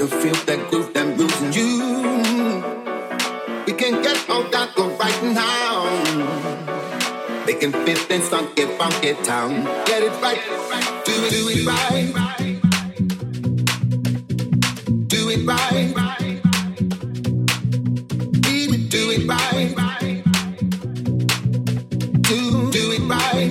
to feel that groove that moves in you. We can get all that go right now. They can fit in funky, funky town. Get it right, do it, do it right. Do it right. Do it right. Do it right.